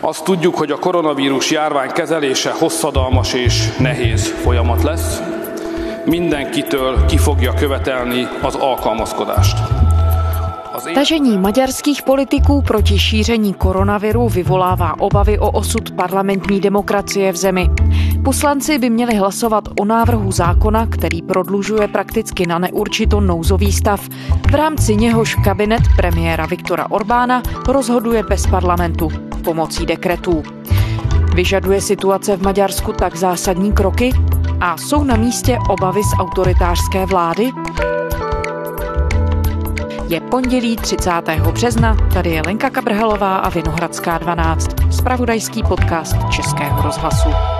Azt tudjuk, hogy a koronavírus járvány kezelése hosszadalmas és nehéz folyamat lesz. Mindenkitől ki fogja követelni az alkalmazkodást. Tažení maďarských politiků proti šíření koronaviru vyvolává obavy o osud parlamentní demokracie v zemi. Poslanci by měli hlasovat o návrhu zákona, který prodlužuje prakticky na neurčito nouzový stav. V rámci něhož kabinet premiéra Viktora Orbána rozhoduje bez parlamentu pomocí dekretů. Vyžaduje situace v Maďarsku tak zásadní kroky? A jsou na místě obavy z autoritářské vlády? Je pondělí 30. března, tady je Lenka Kabrhelová a Vinohradská 12, spravodajský podcast Českého rozhlasu.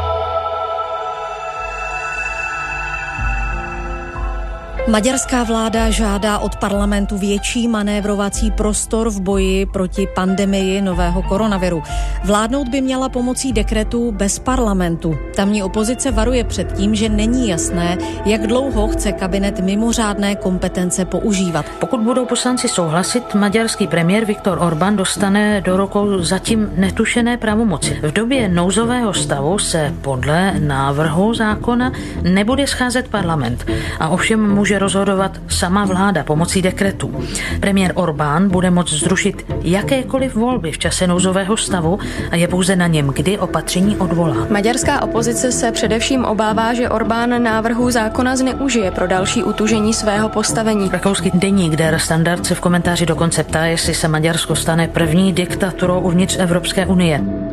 Maďarská vláda žádá od parlamentu větší manévrovací prostor v boji proti pandemii nového koronaviru. Vládnout by měla pomocí dekretu bez parlamentu. Tamní opozice varuje před tím, že není jasné, jak dlouho chce kabinet mimořádné kompetence používat. Pokud budou poslanci souhlasit, maďarský premiér Viktor Orbán dostane do rukou zatím netušené pravomoci. V době nouzového stavu se podle návrhu zákona nebude scházet parlament a ovšem může může rozhodovat sama vláda pomocí dekretu. Premiér Orbán bude moct zrušit jakékoliv volby v čase nouzového stavu a je pouze na něm, kdy opatření odvolá. Maďarská opozice se především obává, že Orbán návrhu zákona zneužije pro další utužení svého postavení. Rakouský deník Der Standard se v komentáři dokonce ptá, jestli se Maďarsko stane první diktaturou uvnitř Evropské unie.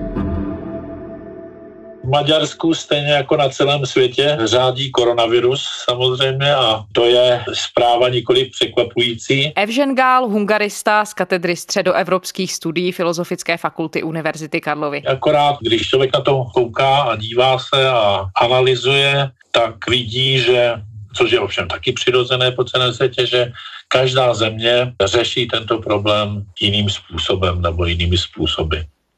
Maďarsku, stejně jako na celém světě, řádí koronavirus samozřejmě a to je zpráva nikoli překvapující. Evžen Gál, hungarista z katedry středoevropských studií Filozofické fakulty Univerzity Karlovy. Akorát, když člověk na to kouká a dívá se a analyzuje, tak vidí, že což je ovšem taky přirozené po celém světě, že každá země řeší tento problém jiným způsobem nebo jinými způsoby.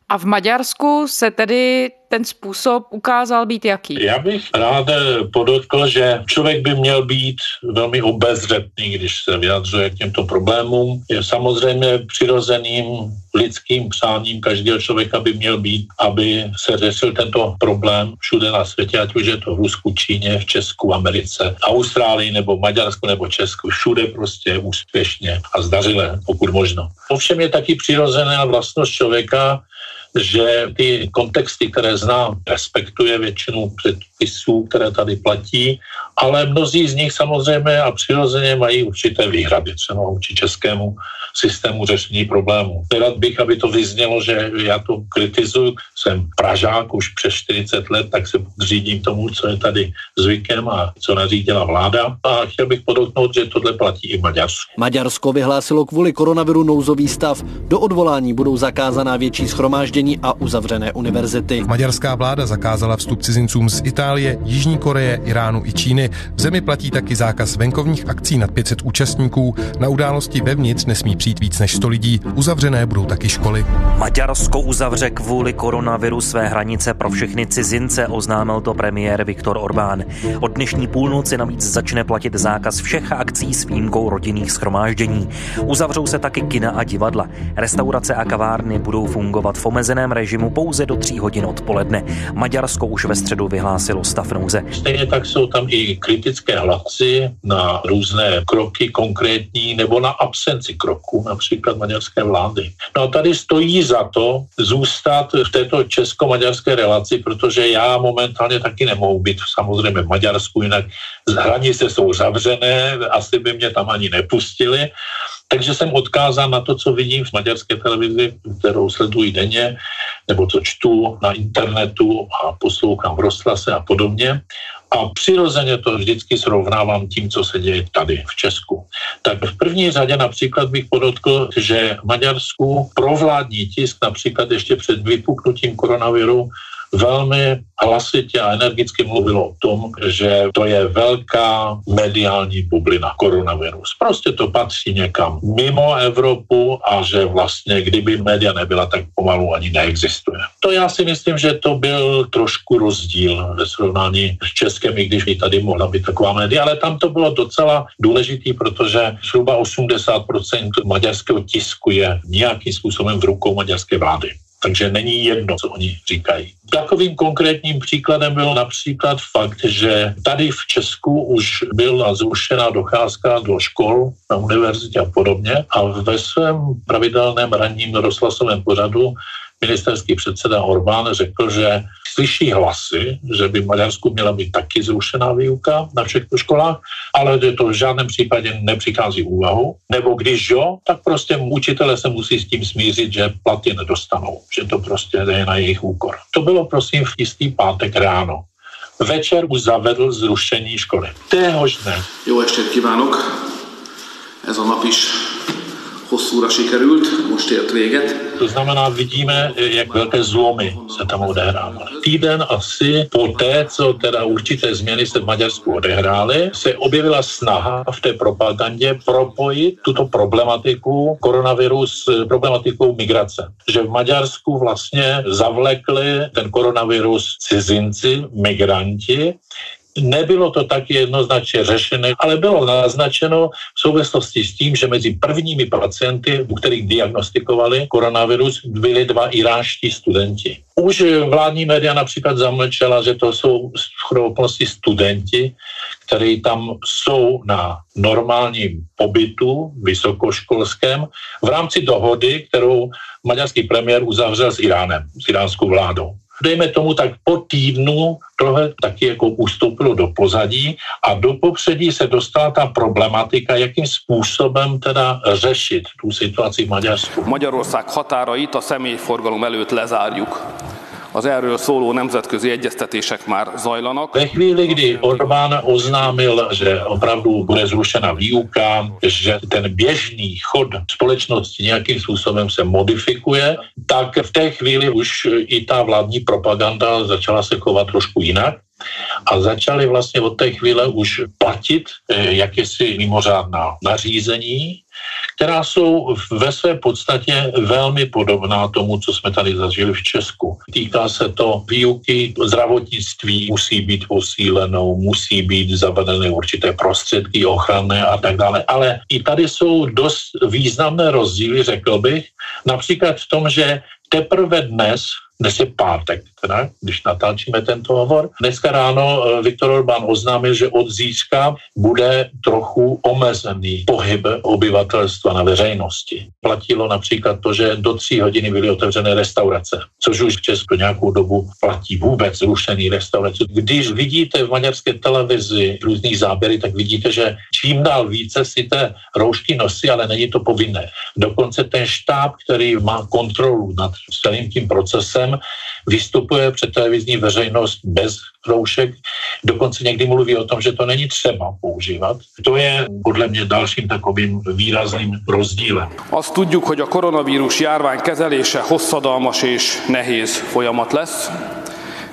A v Maďarsku se tedy ten způsob ukázal být jaký? Já bych rád podotkl, že člověk by měl být velmi obezřetný, když se vyjadřuje k těmto problémům. Je samozřejmě přirozeným lidským přáním každého člověka by měl být, aby se řešil tento problém všude na světě, ať už je to v Rusku, Číně, v Česku, Americe, Austrálii nebo Maďarsku nebo Česku, všude prostě úspěšně a zdařile, pokud možno. Ovšem je taky přirozená vlastnost člověka, že ty kontexty, které znám, respektuje většinu předpisů, které tady platí, ale mnozí z nich samozřejmě a přirozeně mají určité výhrady třeba vůči českému systému řešení problémů. Rád bych, aby to vyznělo, že já to kritizuju, jsem Pražák už přes 40 let, tak se podřídím tomu, co je tady zvykem a co nařídila vláda. A chtěl bych podotknout, že tohle platí i Maďarsku. Maďarsko vyhlásilo kvůli koronaviru nouzový stav. Do odvolání budou zakázaná větší schromáždění a uzavřené univerzity. Maďarská vláda zakázala vstup cizincům z Itálie, Jižní Koreje, Iránu i Číny. V zemi platí taky zákaz venkovních akcí nad 500 účastníků. Na události vevnitř nesmí přijít víc než 100 lidí. Uzavřené budou taky školy. Maďarsko uzavře kvůli koronaviru své hranice pro všechny cizince, oznámil to premiér Viktor Orbán. Od dnešní půlnoci navíc začne platit zákaz všech akcí s výjimkou rodinných schromáždění. Uzavřou se taky kina a divadla. Restaurace a kavárny budou fungovat v omezeném režimu pouze do tří hodin odpoledne. Maďarsko už ve středu vyhlásilo stav nouze. Stejně tak jsou tam i kritické hlasy na různé kroky konkrétní nebo na absenci kroků například maďarské vlády. No a tady stojí za to zůstat v této česko-maďarské relaci, protože já momentálně taky nemohu být samozřejmě v Maďarsku, jinak hranice jsou zavřené, asi by mě tam ani nepustili. Takže jsem odkázán na to, co vidím v maďarské televizi, kterou sleduji denně, nebo co čtu na internetu a poslouchám v rozhlase a podobně. A přirozeně to vždycky srovnávám tím, co se děje tady v Česku. Tak v první řadě například bych podotkl, že v Maďarsku provládní tisk například ještě před vypuknutím koronaviru velmi hlasitě a energicky mluvilo o tom, že to je velká mediální bublina koronavirus. Prostě to patří někam mimo Evropu a že vlastně, kdyby média nebyla, tak pomalu ani neexistuje. To já si myslím, že to byl trošku rozdíl ve srovnání s Českem, i když by tady mohla být taková média, ale tam to bylo docela důležitý, protože zhruba 80% maďarského tisku je nějakým způsobem v rukou maďarské vlády. Takže není jedno, co oni říkají. Takovým konkrétním příkladem byl například fakt, že tady v Česku už byla zrušená docházka do škol, na univerzitě a podobně a ve svém pravidelném ranním rozhlasovém pořadu ministerský předseda Orbán řekl, že slyší hlasy, že by v Maďarsku měla být taky zrušená výuka na všech školách, ale že to v žádném případě nepřichází úvahu. Nebo když jo, tak prostě učitele se musí s tím smířit, že platy nedostanou, že to prostě je na jejich úkor. To bylo prosím v jistý pátek ráno. Večer už zavedl zrušení školy. Téhož dne. Jó estét kívánok! Ez a nap is hosszúra sikerült, most ért véget. To znamená, vidíme, jak velké zlomy se tam odehrávaly. Týden asi po té, co teda určité změny se v Maďarsku odehrály, se objevila snaha v té propagandě propojit tuto problematiku koronaviru s problematikou migrace. Že v Maďarsku vlastně zavlekli ten koronavirus cizinci, migranti, Nebylo to tak jednoznačně řešené, ale bylo naznačeno v souvislosti s tím, že mezi prvními pacienty, u kterých diagnostikovali koronavirus, byli dva iránští studenti. Už vládní média například zamlčela, že to jsou schopnosti studenti, kteří tam jsou na normálním pobytu vysokoškolském v rámci dohody, kterou maďarský premiér uzavřel s Iránem, s iránskou vládou dejme tomu tak po týdnu tohle taky jako ustoupilo do pozadí a do popředí se dostala ta problematika, jakým způsobem teda řešit tu situaci v Maďarsku. Magyarország határait a személyforgalom előtt lezárjuk. Az erről szóló nemzetközi egyeztetések már zajlanak. Ve chvíli, kdy Orbán oznámil, že opravdu bude zrušena výuka, že ten běžný chod společnosti nějakým způsobem se modifikuje, tak v té chvíli už i ta vládní propaganda začala se chovat trošku jinak a začaly vlastně od té chvíle už platit eh, jakési mimořádná nařízení, která jsou ve své podstatě velmi podobná tomu, co jsme tady zažili v Česku. Týká se to výuky, zdravotnictví musí být posílenou, musí být zavedeny určité prostředky ochranné a tak dále. Ale i tady jsou dost významné rozdíly, řekl bych, například v tom, že teprve dnes dnes je pátek, teda, když natáčíme tento hovor. Dneska ráno eh, Viktor Orbán oznámil, že od zítřka bude trochu omezený pohyb obyvatelstva na veřejnosti. Platilo například to, že do tří hodiny byly otevřené restaurace, což už v Česku nějakou dobu platí vůbec zrušený restaurace. Když vidíte v maďarské televizi různý záběry, tak vidíte, že čím dál více si té roušky nosí, ale není to povinné. Dokonce ten štáb, který má kontrolu nad celým tím procesem, vystupuje před televizní veřejnost bez roušek, dokonce někdy mluví o tom, že to není třeba používat. To je podle mě dalším takovým výrazným rozdílem. Azt tudjuk, hogy a koronavírus járvány kezelése hosszadalmas és nehéz folyamat lesz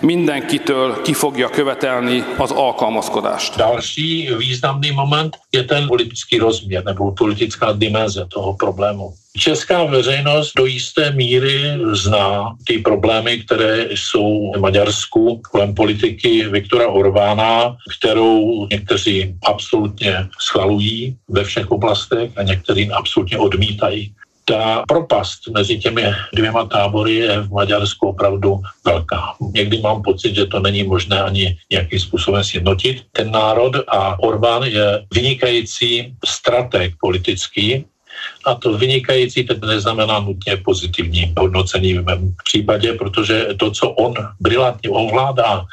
mindenkitől ki fogja követelni az alkalmazkodást. Další významný moment je ten politický rozměr nebo politická dimenze toho problému. Česká veřejnost do jisté míry zná ty problémy, které jsou v Maďarsku kolem politiky Viktora Orbána, kterou někteří absolutně schvalují ve všech oblastech a někteří absolutně odmítají ta propast mezi těmi dvěma tábory je v Maďarsku opravdu velká. Někdy mám pocit, že to není možné ani nějakým způsobem sjednotit. Ten národ a Orbán je vynikající strateg politický, a to vynikající teď neznamená nutně pozitivní hodnocení v mém případě, protože to, co on brilantně ovládá,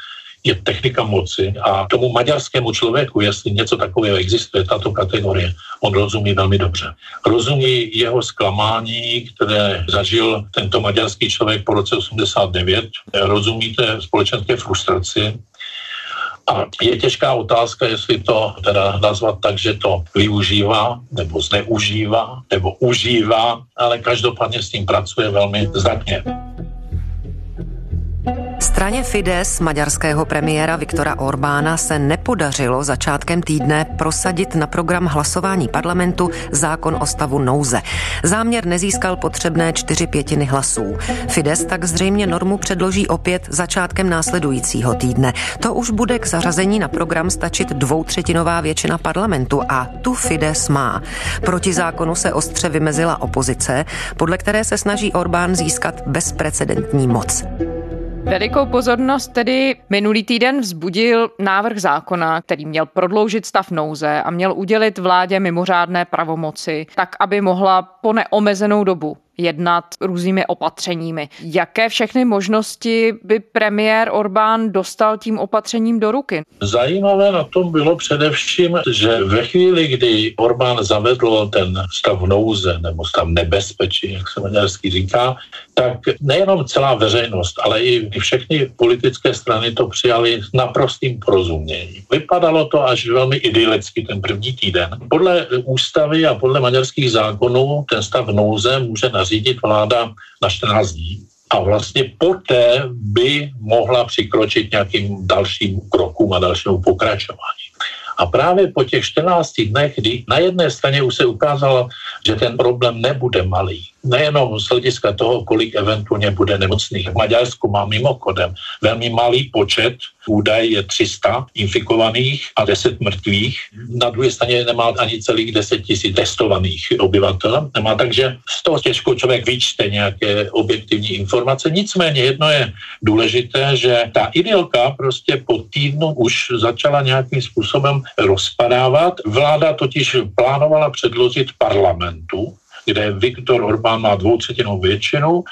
je technika moci a tomu maďarskému člověku, jestli něco takového existuje, tato kategorie, on rozumí velmi dobře. Rozumí jeho zklamání, které zažil tento maďarský člověk po roce 89, rozumí té společenské frustraci, a je těžká otázka, jestli to teda nazvat tak, že to využívá, nebo zneužívá, nebo užívá, ale každopádně s tím pracuje velmi zdatně. Straně Fides maďarského premiéra Viktora Orbána se nepodařilo začátkem týdne prosadit na program hlasování parlamentu zákon o stavu nouze. Záměr nezískal potřebné čtyři pětiny hlasů. Fides tak zřejmě normu předloží opět začátkem následujícího týdne. To už bude k zařazení na program stačit dvoutřetinová většina parlamentu a tu Fides má. Proti zákonu se ostře vymezila opozice, podle které se snaží Orbán získat bezprecedentní moc. Velikou pozornost tedy minulý týden vzbudil návrh zákona, který měl prodloužit stav nouze a měl udělit vládě mimořádné pravomoci, tak aby mohla po neomezenou dobu jednat různými opatřeními. Jaké všechny možnosti by premiér Orbán dostal tím opatřením do ruky? Zajímavé na tom bylo především, že ve chvíli, kdy Orbán zavedl ten stav nouze nebo stav nebezpečí, jak se maďarsky říká, tak nejenom celá veřejnost, ale i všechny politické strany to přijali s naprostým porozuměním. Vypadalo to až velmi idylicky ten první týden. Podle ústavy a podle maďarských zákonů ten stav nouze může nařídit vláda na 14 dní. A vlastně poté by mohla přikročit nějakým dalším krokům a dalšímu pokračování. A právě po těch 14 dnech, kdy na jedné straně už se ukázalo, že ten problém nebude malý, nejenom z hlediska toho, kolik eventuálně bude nemocných. V Maďarsku má mimochodem velmi malý počet, údaj je 300 infikovaných a 10 mrtvých. Na druhé straně nemá ani celých 10 tisíc testovaných obyvatel. Nemá, takže z toho těžko člověk vyčte nějaké objektivní informace. Nicméně jedno je důležité, že ta ideolka prostě po týdnu už začala nějakým způsobem rozpadávat. Vláda totiž plánovala předložit parlamentu kde Viktor Orbán má dvoutřetinou většinu,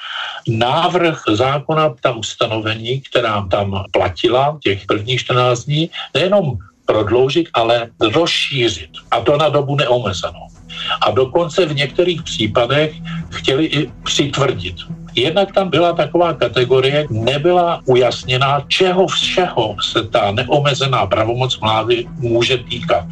návrh zákona, ta ustanovení, která tam platila těch prvních 14 dní, nejenom prodloužit, ale rozšířit. A to na dobu neomezenou. A dokonce v některých případech chtěli i přitvrdit. Jednak tam byla taková kategorie, nebyla ujasněná, čeho všeho se ta neomezená pravomoc vlády může týkat.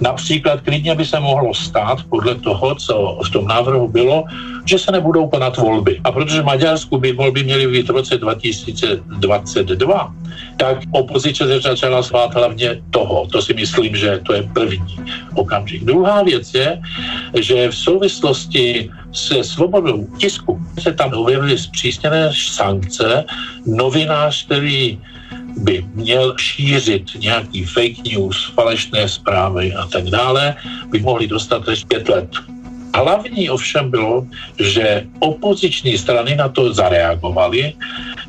Například klidně by se mohlo stát, podle toho, co v tom návrhu bylo, že se nebudou konat volby. A protože v Maďarsku by volby měly být v roce 2022, tak opozice se začala svát hlavně toho. To si myslím, že to je první okamžik. Druhá věc je, že v souvislosti se svobodou tisku se tam objevily zpřísněné sankce. Novinář, který by měl šířit nějaký fake news, falešné zprávy a tak dále, by mohli dostat až pět let. Hlavní ovšem bylo, že opoziční strany na to zareagovaly,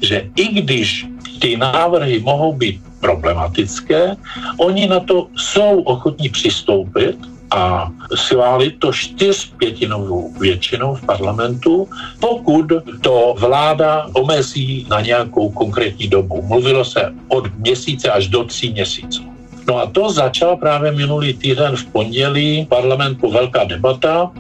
že i když ty návrhy mohou být problematické, oni na to jsou ochotní přistoupit a schválit to čtyřpětinovou většinou v parlamentu, pokud to vláda omezí na nějakou konkrétní dobu. Mluvilo se od měsíce až do tří měsíců. No a to začala právě minulý týden v pondělí parlamentu velká debata,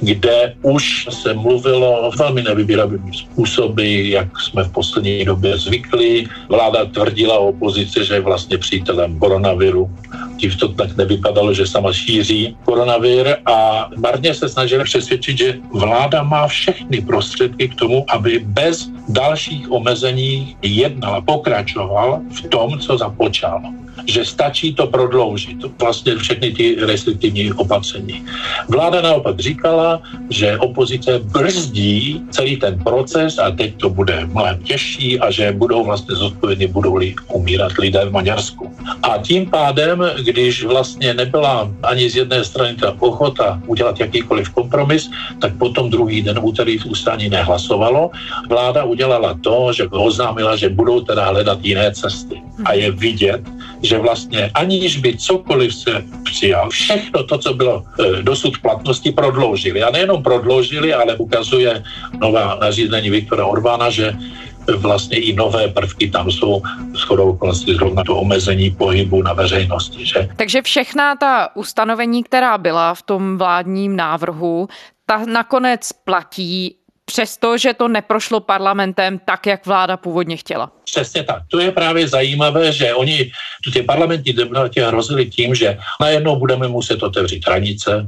kde už se mluvilo velmi nevybíravými způsoby, jak jsme v poslední době zvykli. Vláda tvrdila opozice, že je vlastně přítelem koronaviru. Dřív to tak nevypadalo, že sama šíří koronavir a marně se snažili přesvědčit, že vláda má všechny prostředky k tomu, aby bez dalších omezení jednala, pokračoval v tom, co započal že stačí to prodloužit, vlastně všechny ty restriktivní opatření. Vláda naopak říkala, že opozice brzdí celý ten proces a teď to bude mnohem těžší a že budou vlastně zodpovědní, budou-li umírat lidé v Maďarsku. A tím pádem, když vlastně nebyla ani z jedné strany ta ochota udělat jakýkoliv kompromis, tak potom druhý den úterý v ústání nehlasovalo. Vláda udělala to, že oznámila, že budou teda hledat jiné cesty. A je vidět, že vlastně aniž by cokoliv se přijal, všechno to, co bylo e, dosud v platnosti, prodloužili. A nejenom prodloužili, ale ukazuje nová nařízení Viktora Orbána, že vlastně i nové prvky tam jsou shodou okolností zrovna to omezení pohybu na veřejnosti. Že? Takže všechna ta ustanovení, která byla v tom vládním návrhu, ta nakonec platí přesto, že to neprošlo parlamentem tak, jak vláda původně chtěla. Přesně tak. To je právě zajímavé, že oni, ty parlamentní debaty hrozili tím, že najednou budeme muset otevřít hranice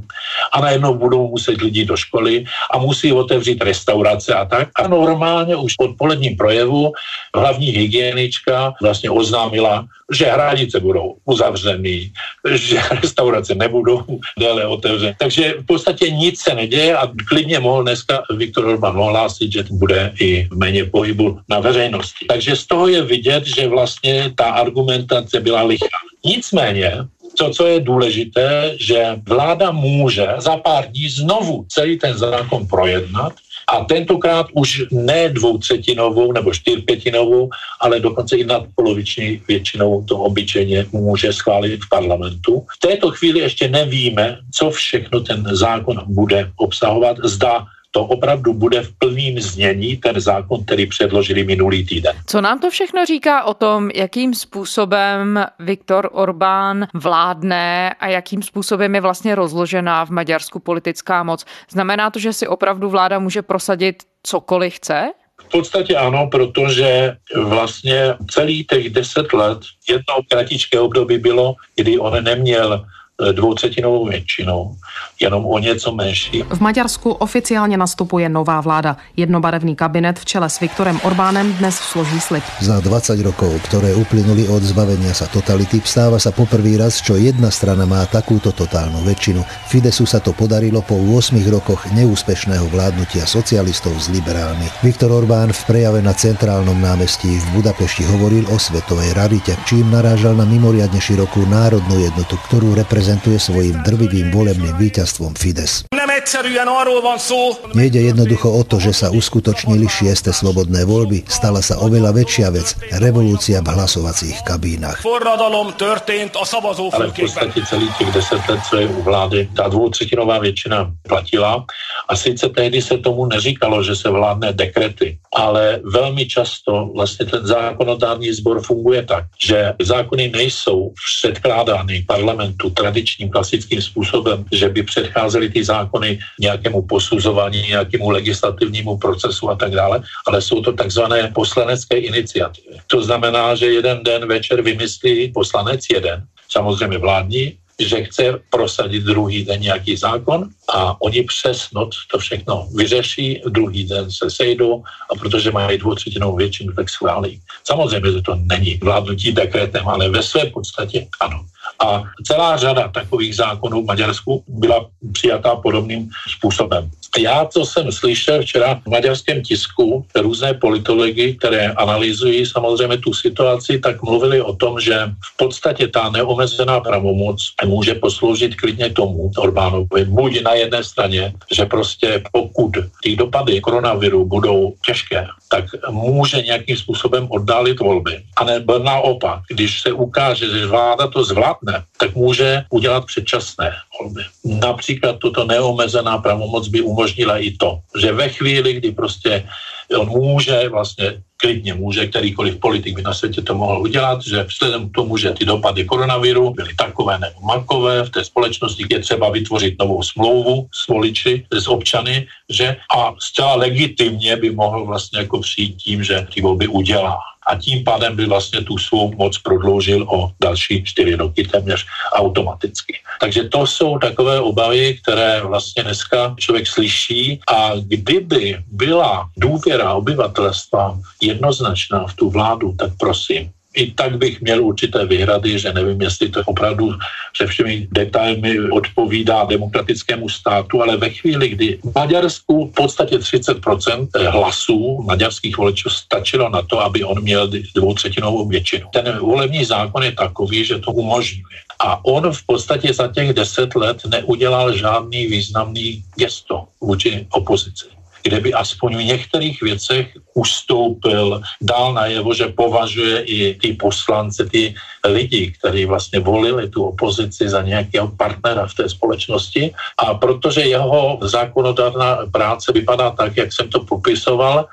a najednou budou muset lidi do školy a musí otevřít restaurace a tak. A normálně už v odpoledním projevu hlavní hygienička vlastně oznámila, že hranice budou uzavřený, že restaurace nebudou déle otevřené. Takže v podstatě nic se neděje a klidně mohl dneska Viktor Orbán ohlásit, že bude i méně pohybu na veřejnosti. Takže z toho je vidět, že vlastně ta argumentace byla lichá. Nicméně, to, co je důležité, že vláda může za pár dní znovu celý ten zákon projednat a tentokrát už ne dvoutřetinovou nebo čtyřpětinovou, ale dokonce i nadpoloviční většinou to obyčejně může schválit v parlamentu. V této chvíli ještě nevíme, co všechno ten zákon bude obsahovat. Zda to opravdu bude v plným znění ten zákon, který předložili minulý týden. Co nám to všechno říká o tom, jakým způsobem Viktor Orbán vládne a jakým způsobem je vlastně rozložená v Maďarsku politická moc? Znamená to, že si opravdu vláda může prosadit cokoliv chce? V podstatě ano, protože vlastně celý těch deset let jedno kratičké období bylo, kdy on neměl dvoutřetinovou většinou, jenom o něco menší. V Maďarsku oficiálně nastupuje nová vláda. Jednobarevný kabinet v čele s Viktorem Orbánem dnes složí slib. Za 20 rokov, ktoré uplynuli od zbavenia sa totality, stáva sa poprvý raz, čo jedna strana má takúto totálnu väčšinu. Fidesu sa to podarilo po 8 rokoch neúspešného vládnutia socialistov s liberálmi. Viktor Orbán v prejave na centrálnom námestí v Budapešti hovoril o svetovej rarite, čím narážal na mimoriadne širokú národnú jednotu, ktorú reprezentuje prezentuje svojim drvivým volebným víťazstvom Fides. Nejde jednoducho o to, že sa uskutočnili šieste slobodné voľby, stala sa oveľa väčšia vec, revolúcia v hlasovacích kabínach. Ale v podstatě celý těch deset let, co je u vlády, ta dvoutřetinová většina platila. A sice tehdy se tomu neříkalo, že se vládne dekrety, ale velmi často vlastně ten zákonodární sbor funguje tak, že zákony nejsou předkládány parlamentu tradičním klasickým způsobem, že by předcházely ty zákony nějakému posuzování, nějakému legislativnímu procesu a tak dále, ale jsou to takzvané poslanecké iniciativy. To znamená, že jeden den večer vymyslí poslanec jeden, samozřejmě vládní, že chce prosadit druhý den nějaký zákon a oni přes noc to všechno vyřeší, druhý den se sejdou a protože mají dvoutřetinovou většinu, tak schválí. Samozřejmě, že to není vládnutí dekretem, ale ve své podstatě ano. A celá řada takových zákonů v Maďarsku byla přijatá podobným způsobem. Já, co jsem slyšel včera v maďarském tisku, různé politology, které analyzují samozřejmě tu situaci, tak mluvili o tom, že v podstatě ta neomezená pravomoc může posloužit klidně tomu Orbánovi. Buď na jedné straně, že prostě pokud ty dopady koronaviru budou těžké, tak může nějakým způsobem oddálit volby. A nebo naopak, když se ukáže, že vláda to zvládne, tak může udělat předčasné volby. Například tuto neomezená pravomoc by umožnila i to, že ve chvíli, kdy prostě on může vlastně klidně může, kterýkoliv politik by na světě to mohl udělat, že vzhledem k tomu, že ty dopady koronaviru byly takové nebo makové, v té společnosti je třeba vytvořit novou smlouvu s voliči, s občany, že a zcela legitimně by mohl vlastně jako přijít tím, že ty volby udělá a tím pádem by vlastně tu svou moc prodloužil o další čtyři roky téměř automaticky. Takže to jsou takové obavy, které vlastně dneska člověk slyší a kdyby byla důvěra obyvatelstva jednoznačná v tu vládu, tak prosím, i tak bych měl určité výhrady, že nevím, jestli to opravdu se všemi detailmi odpovídá demokratickému státu, ale ve chvíli, kdy v Maďarsku v podstatě 30% hlasů maďarských voličů stačilo na to, aby on měl dvoutřetinovou většinu. Ten volební zákon je takový, že to umožňuje. A on v podstatě za těch deset let neudělal žádný významný gesto vůči opozici kde by aspoň v některých věcech ustoupil, dál najevo, že považuje i ty poslance, ty lidi, kteří vlastně volili tu opozici za nějakého partnera v té společnosti. A protože jeho zákonodárná práce vypadá tak, jak jsem to popisoval,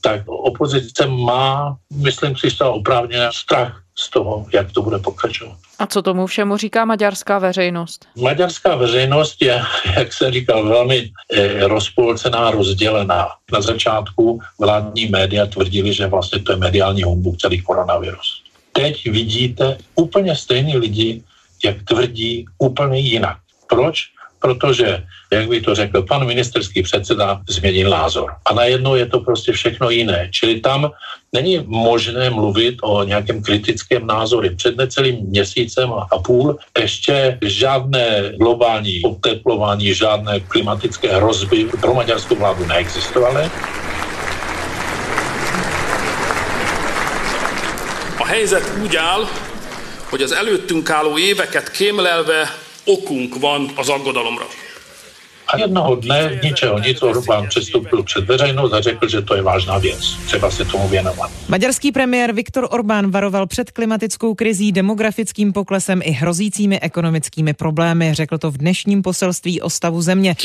tak opozice má, myslím si, že oprávněný strach z toho, jak to bude pokračovat. A co tomu všemu říká maďarská veřejnost? Maďarská veřejnost je, jak se říkal, velmi eh, rozpolcená, rozdělená. Na začátku vládní média tvrdili, že vlastně to je mediální humbuk, celý koronavirus. Teď vidíte úplně stejní lidi, jak tvrdí úplně jinak. Proč? Protože, jak by to řekl pan ministerský předseda, změnil názor. A najednou je to prostě všechno jiné. Čili tam není možné mluvit o nějakém kritickém názoru. Před necelým měsícem a půl ještě žádné globální oteplování, žádné klimatické hrozby pro maďarskou vládu neexistovaly. A helyzet úgy áll, hogy az előttünk álló éveket kémlelve okunk van az aggodalomra. A jednoho dne ničeho nic Orbán přestoupil před veřejnost a řekl, že to je vážná věc. Třeba se tomu věnovat. Maďarský premiér Viktor Orbán varoval před klimatickou krizí, demografickým poklesem i hrozícími ekonomickými problémy. Řekl to v dnešním poselství o stavu země.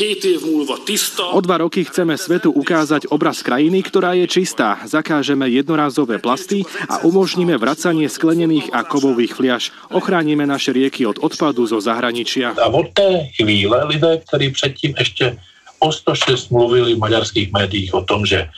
O dva roky chceme svetu ukázať obraz krajiny, ktorá je čistá. Zakážeme jednorázové plasty a umožníme vracanie sklenených a kovových fliaž. Ochránime naše rieky od odpadu zo zahraničia. A od té chvíle lidé, kteří předtím ještě o 106 mluvili v maďarských médiích o tom, že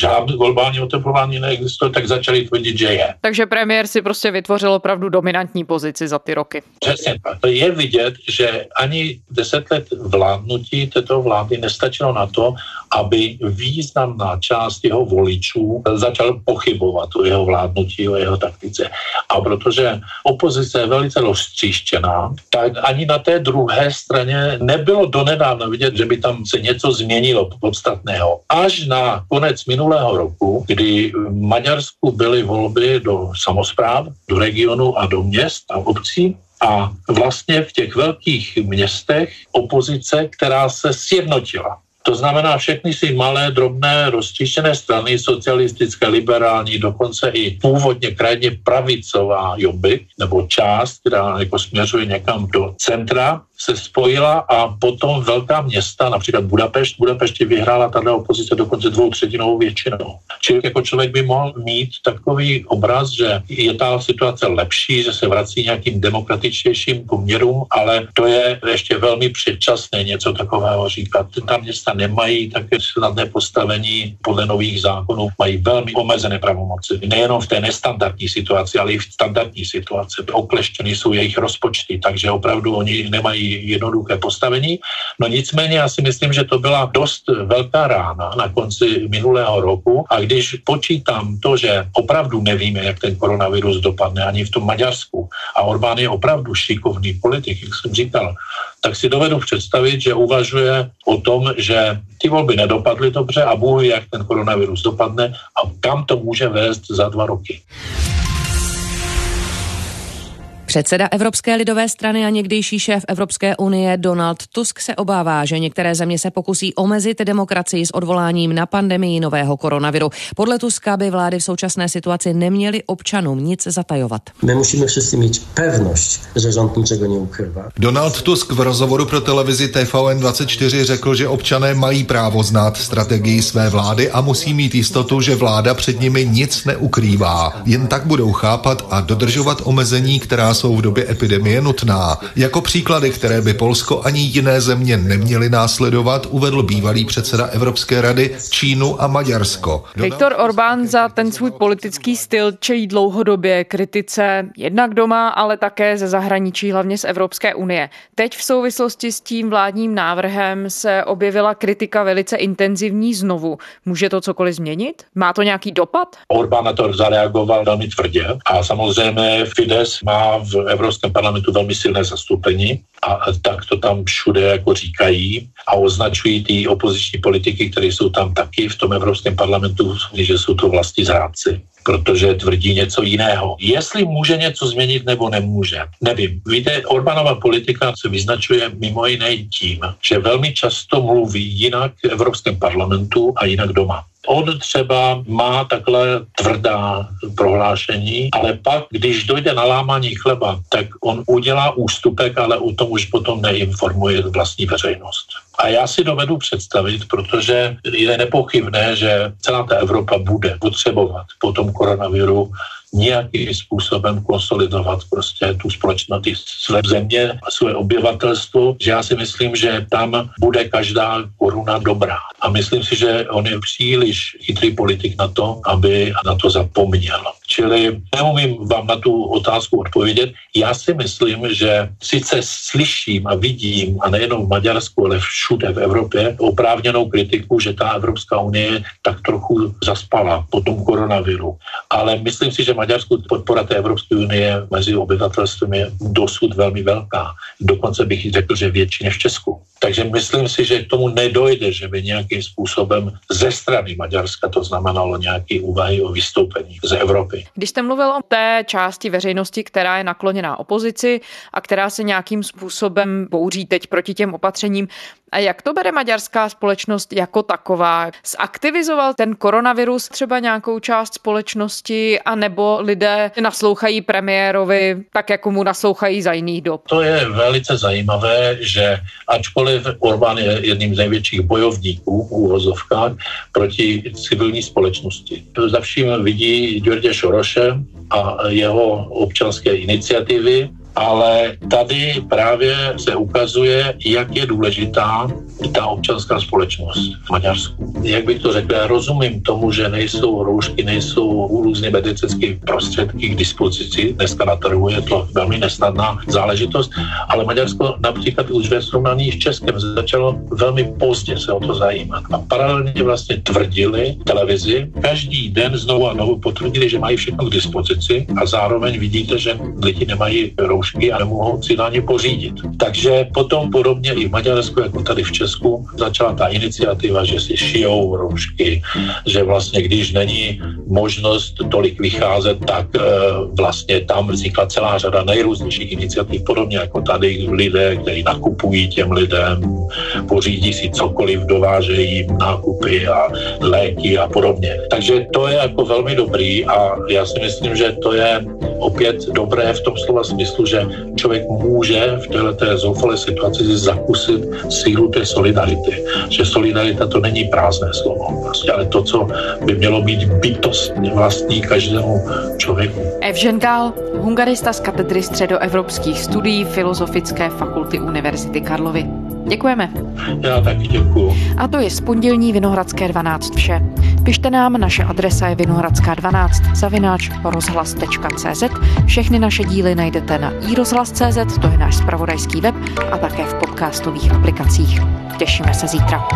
žádné globální oteplování neexistuje, tak začali tvrdit, že je. Takže premiér si prostě vytvořil opravdu dominantní pozici za ty roky. Přesně tak. Je vidět, že ani deset let vládnutí této vlády nestačilo na to, aby významná část jeho voličů začal pochybovat o jeho vládnutí, o jeho taktice. A protože opozice je velice roztříštěná, tak ani na té druhé straně nebylo donedávna vidět, že by tam se něco změnilo podstatného. Až na konec minulého roku, kdy v Maďarsku byly volby do samozpráv, do regionu a do měst a obcí, a vlastně v těch velkých městech opozice, která se sjednotila. To znamená všechny si malé, drobné, rozčištěné strany, socialistické, liberální, dokonce i původně krajně pravicová joby, nebo část, která jako směřuje někam do centra, se spojila a potom velká města, například Budapešť, Budapešti vyhrála tato opozice dokonce dvou třetinovou většinou. Čili jako člověk by mohl mít takový obraz, že je ta situace lepší, že se vrací nějakým demokratičtějším poměrům, ale to je ještě velmi předčasné něco takového říkat. Ta města nemají také snadné postavení podle nových zákonů, mají velmi omezené pravomoci. Nejenom v té nestandardní situaci, ale i v standardní situaci. Okleštěny jsou jejich rozpočty, takže opravdu oni nemají jednoduché postavení. No nicméně já si myslím, že to byla dost velká rána na konci minulého roku a když počítám to, že opravdu nevíme, jak ten koronavirus dopadne ani v tom Maďarsku a Orbán je opravdu šikovný politik, jak jsem říkal, tak si dovedu představit, že uvažuje o tom, že ty volby nedopadly dobře a Bůh jak ten koronavirus dopadne a kam to může vést za dva roky. Předseda Evropské lidové strany a někdejší šéf Evropské unie Donald Tusk se obává, že některé země se pokusí omezit demokracii s odvoláním na pandemii nového koronaviru. Podle Tuska by vlády v současné situaci neměly občanům nic zatajovat. My musíme všichni mít pevnost, že rząd ničeho neukrývá. Donald Tusk v rozhovoru pro televizi TVN24 řekl, že občané mají právo znát strategii své vlády a musí mít jistotu, že vláda před nimi nic neukrývá. Jen tak budou chápat a dodržovat omezení, která jsou v době epidemie nutná. Jako příklady, které by Polsko ani jiné země neměly následovat, uvedl bývalý předseda Evropské rady Čínu a Maďarsko. Viktor Orbán za ten svůj politický styl čelí dlouhodobě kritice jednak doma, ale také ze zahraničí, hlavně z Evropské unie. Teď v souvislosti s tím vládním návrhem se objevila kritika velice intenzivní znovu. Může to cokoliv změnit? Má to nějaký dopad? Orbán na to zareagoval velmi tvrdě a samozřejmě Fides má v Evropském parlamentu velmi silné zastoupení a tak to tam všude jako říkají a označují ty opoziční politiky, které jsou tam taky v tom Evropském parlamentu, že jsou to vlastní zrádci protože tvrdí něco jiného. Jestli může něco změnit nebo nemůže, nevím. Víte, Orbánova politika se vyznačuje mimo jiné tím, že velmi často mluví jinak v Evropském parlamentu a jinak doma. On třeba má takhle tvrdá prohlášení, ale pak, když dojde na lámání chleba, tak on udělá ústupek, ale o tom už potom neinformuje vlastní veřejnost. A já si dovedu představit, protože je nepochybné, že celá ta Evropa bude potřebovat po tom koronaviru nějakým způsobem konsolidovat prostě tu společnost, ty své země a své obyvatelstvo, že já si myslím, že tam bude každá koruna dobrá. A myslím si, že on je příliš chytrý politik na to, aby na to zapomněl. Čili neumím vám na tu otázku odpovědět. Já si myslím, že sice slyším a vidím, a nejenom v Maďarsku, ale všude v Evropě, oprávněnou kritiku, že ta Evropská unie tak trochu zaspala po tom koronaviru. Ale myslím si, že Maďarsku podpora té Evropské unie mezi obyvatelstvem je dosud velmi velká. Dokonce bych řekl, že větší než v Česku. Takže myslím si, že k tomu nedojde, že by nějakým způsobem ze strany Maďarska to znamenalo nějaké úvahy o vystoupení z Evropy. Když jste mluvil o té části veřejnosti, která je nakloněná opozici a která se nějakým způsobem bouří teď proti těm opatřením, a jak to bere maďarská společnost jako taková? Zaktivizoval ten koronavirus třeba nějakou část společnosti, anebo lidé naslouchají premiérovi tak, jako mu naslouchají za jiných dob? To je velice zajímavé, že ačkoliv Orbán je jedním z největších bojovníků v úvozovkách proti civilní společnosti. Za vším vidí George Šoroše a jeho občanské iniciativy, ale tady právě se ukazuje, jak je důležitá ta občanská společnost v Maďarsku. Jak bych to řekl, já rozumím tomu, že nejsou roušky, nejsou různé medicínské prostředky k dispozici. Dneska na trhu je to velmi nesnadná záležitost, ale Maďarsko například už ve srovnání s Českem začalo velmi pozdě se o to zajímat. A paralelně vlastně tvrdili televizi, každý den znovu a znovu potvrdili, že mají všechno k dispozici a zároveň vidíte, že lidi nemají roušky a nemohou si na ně pořídit. Takže potom podobně i v Maďarsku, jako tady v Česku, začala ta iniciativa, že si šijou roušky, že vlastně když není možnost tolik vycházet, tak e, vlastně tam vznikla celá řada nejrůznějších iniciativ, podobně jako tady lidé, kteří nakupují těm lidem, pořídí si cokoliv, dovážejí nákupy a léky a podobně. Takže to je jako velmi dobrý a já si myslím, že to je opět dobré v tom slova smyslu, že člověk může v této zoufalé situaci zakusit sílu té solidarity. Že solidarita to není prázdné slovo, prostě, ale to, co by mělo být bytostně vlastní každému člověku. Evžen Gál, hungarista z katedry středoevropských studií Filozofické fakulty Univerzity Karlovy. Děkujeme. Já taky děkuju. A to je z pondělní Vinohradské 12 vše. Pište nám, naše adresa je vinohradská12 zavináč rozhlas.cz. Všechny naše díly najdete na iRozhlas.cz, to je náš spravodajský web a také v podcastových aplikacích. Těšíme se zítra.